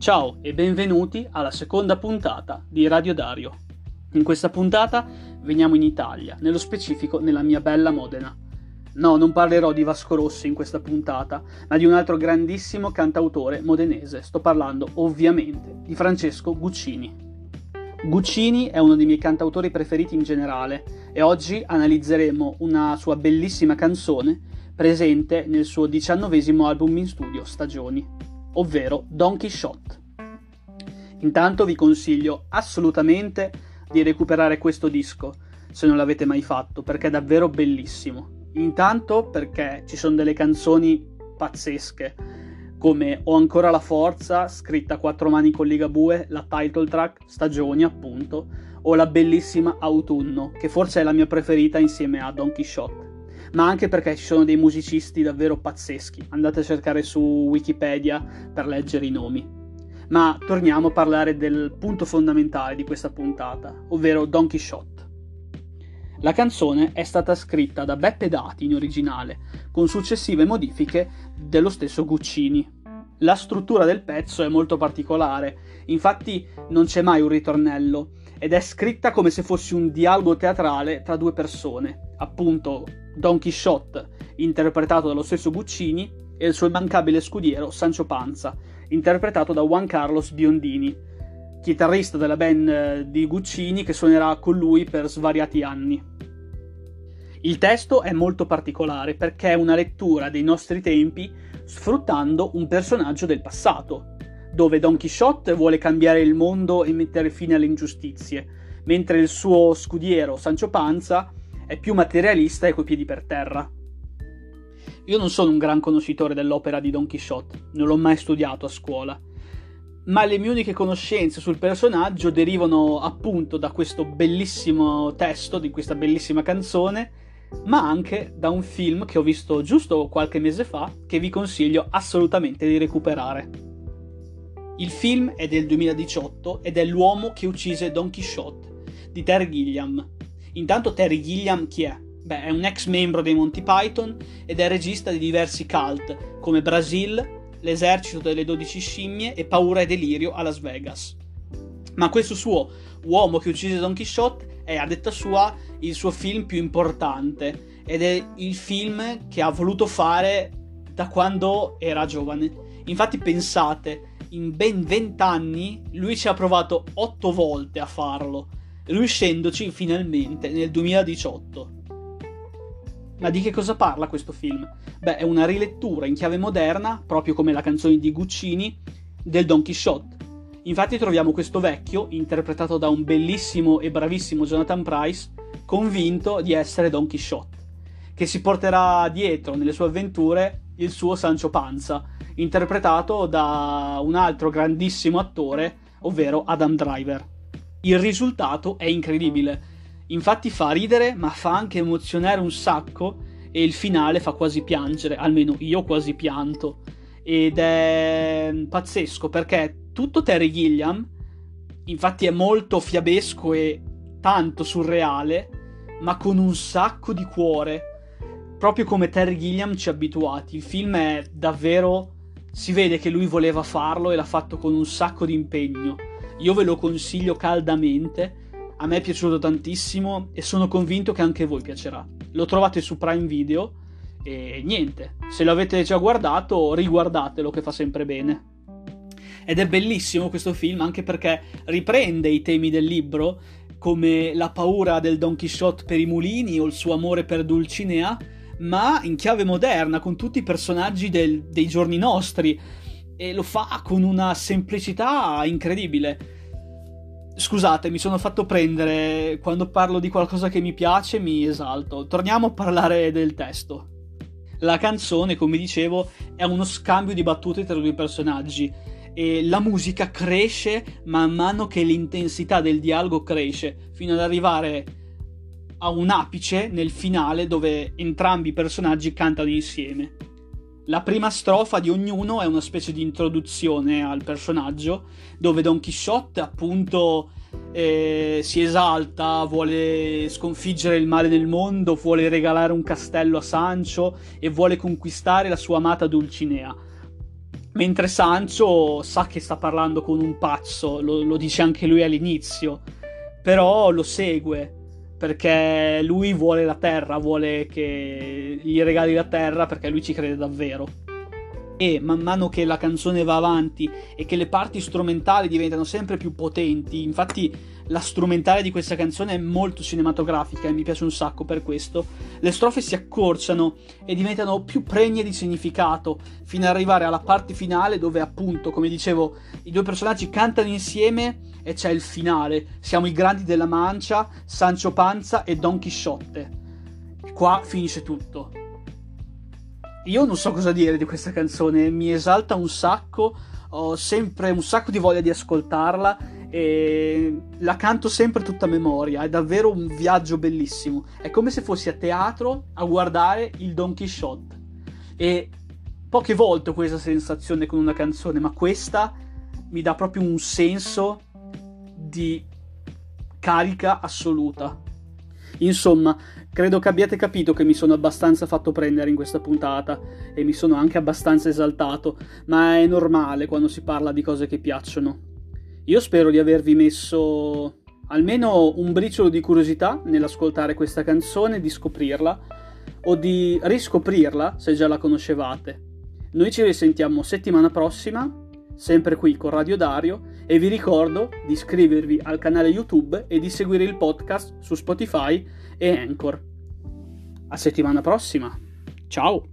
Ciao e benvenuti alla seconda puntata di Radio Dario. In questa puntata veniamo in Italia, nello specifico nella mia bella Modena. No, non parlerò di Vasco Rossi in questa puntata, ma di un altro grandissimo cantautore modenese. Sto parlando ovviamente di Francesco Guccini. Guccini è uno dei miei cantautori preferiti in generale e oggi analizzeremo una sua bellissima canzone presente nel suo diciannovesimo album in studio Stagioni, ovvero Don Quixote. Intanto vi consiglio assolutamente di recuperare questo disco se non l'avete mai fatto perché è davvero bellissimo. Intanto perché ci sono delle canzoni pazzesche come Ho ancora la forza, scritta a quattro mani con Ligabue, la title track, Stagioni appunto, o la bellissima Autunno, che forse è la mia preferita insieme a Don Quixote. Ma anche perché ci sono dei musicisti davvero pazzeschi, andate a cercare su Wikipedia per leggere i nomi. Ma torniamo a parlare del punto fondamentale di questa puntata, ovvero Don Quixote. La canzone è stata scritta da Beppe Dati in originale, con successive modifiche dello stesso Guccini. La struttura del pezzo è molto particolare, infatti non c'è mai un ritornello, ed è scritta come se fosse un dialogo teatrale tra due persone, appunto Don Quixote, interpretato dallo stesso Guccini, e il suo immancabile scudiero Sancio Panza, interpretato da Juan Carlos Biondini, chitarrista della band eh, di Guccini che suonerà con lui per svariati anni. Il testo è molto particolare perché è una lettura dei nostri tempi sfruttando un personaggio del passato, dove Don Quixote vuole cambiare il mondo e mettere fine alle ingiustizie, mentre il suo scudiero Sancho Panza è più materialista e coi piedi per terra. Io non sono un gran conoscitore dell'opera di Don Quixote, non l'ho mai studiato a scuola, ma le mie uniche conoscenze sul personaggio derivano appunto da questo bellissimo testo, di questa bellissima canzone, ma anche da un film che ho visto giusto qualche mese fa che vi consiglio assolutamente di recuperare. Il film è del 2018 ed è L'uomo che uccise Don Quixote di Terry Gilliam. Intanto Terry Gilliam chi è? Beh, è un ex membro dei Monty Python ed è regista di diversi cult come Brasil, L'esercito delle 12 scimmie e Paura e delirio a Las Vegas. Ma questo suo Uomo che uccise Don Quixote è a detta sua il suo film più importante ed è il film che ha voluto fare da quando era giovane. Infatti pensate, in ben 20 anni lui ci ha provato 8 volte a farlo, riuscendoci finalmente nel 2018. Ma di che cosa parla questo film? Beh, è una rilettura in chiave moderna, proprio come la canzone di Guccini, del Don Quixote. Infatti troviamo questo vecchio, interpretato da un bellissimo e bravissimo Jonathan Price, convinto di essere Don Quixote, che si porterà dietro nelle sue avventure il suo Sancho Panza, interpretato da un altro grandissimo attore, ovvero Adam Driver. Il risultato è incredibile, infatti fa ridere ma fa anche emozionare un sacco e il finale fa quasi piangere, almeno io quasi pianto. Ed è pazzesco perché tutto Terry Gilliam, infatti è molto fiabesco e tanto surreale, ma con un sacco di cuore, proprio come Terry Gilliam ci ha abituati. Il film è davvero... si vede che lui voleva farlo e l'ha fatto con un sacco di impegno. Io ve lo consiglio caldamente, a me è piaciuto tantissimo e sono convinto che anche a voi piacerà. Lo trovate su Prime Video e niente, se lo avete già guardato, riguardatelo che fa sempre bene. Ed è bellissimo questo film anche perché riprende i temi del libro, come la paura del Don Quixote per i mulini o il suo amore per Dulcinea, ma in chiave moderna, con tutti i personaggi del, dei giorni nostri. E lo fa con una semplicità incredibile. Scusate, mi sono fatto prendere. Quando parlo di qualcosa che mi piace, mi esalto. Torniamo a parlare del testo. La canzone, come dicevo, è uno scambio di battute tra due personaggi e la musica cresce man mano che l'intensità del dialogo cresce, fino ad arrivare a un apice nel finale dove entrambi i personaggi cantano insieme. La prima strofa di ognuno è una specie di introduzione al personaggio, dove Don Quixote appunto eh, si esalta, vuole sconfiggere il male nel mondo, vuole regalare un castello a Sancho e vuole conquistare la sua amata Dulcinea. mentre Sancho sa che sta parlando con un pazzo, lo, lo dice anche lui all'inizio, però lo segue perché lui vuole la terra, vuole che gli regali la terra perché lui ci crede davvero. E man mano che la canzone va avanti e che le parti strumentali diventano sempre più potenti, infatti la strumentale di questa canzone è molto cinematografica e mi piace un sacco per questo, le strofe si accorciano e diventano più pregne di significato, fino ad arrivare alla parte finale dove appunto, come dicevo, i due personaggi cantano insieme e c'è il finale. Siamo i grandi della mancia, Sancho Panza e Don Chisciotte. Qua finisce tutto. Io non so cosa dire di questa canzone, mi esalta un sacco, ho sempre un sacco di voglia di ascoltarla e la canto sempre tutta memoria, è davvero un viaggio bellissimo. È come se fossi a teatro a guardare il Don Quixote. E poche volte ho questa sensazione con una canzone, ma questa mi dà proprio un senso di carica assoluta. Insomma, credo che abbiate capito che mi sono abbastanza fatto prendere in questa puntata e mi sono anche abbastanza esaltato, ma è normale quando si parla di cose che piacciono. Io spero di avervi messo almeno un briciolo di curiosità nell'ascoltare questa canzone, di scoprirla o di riscoprirla se già la conoscevate. Noi ci risentiamo settimana prossima sempre qui con Radio Dario e vi ricordo di iscrivervi al canale YouTube e di seguire il podcast su Spotify e Anchor. A settimana prossima. Ciao!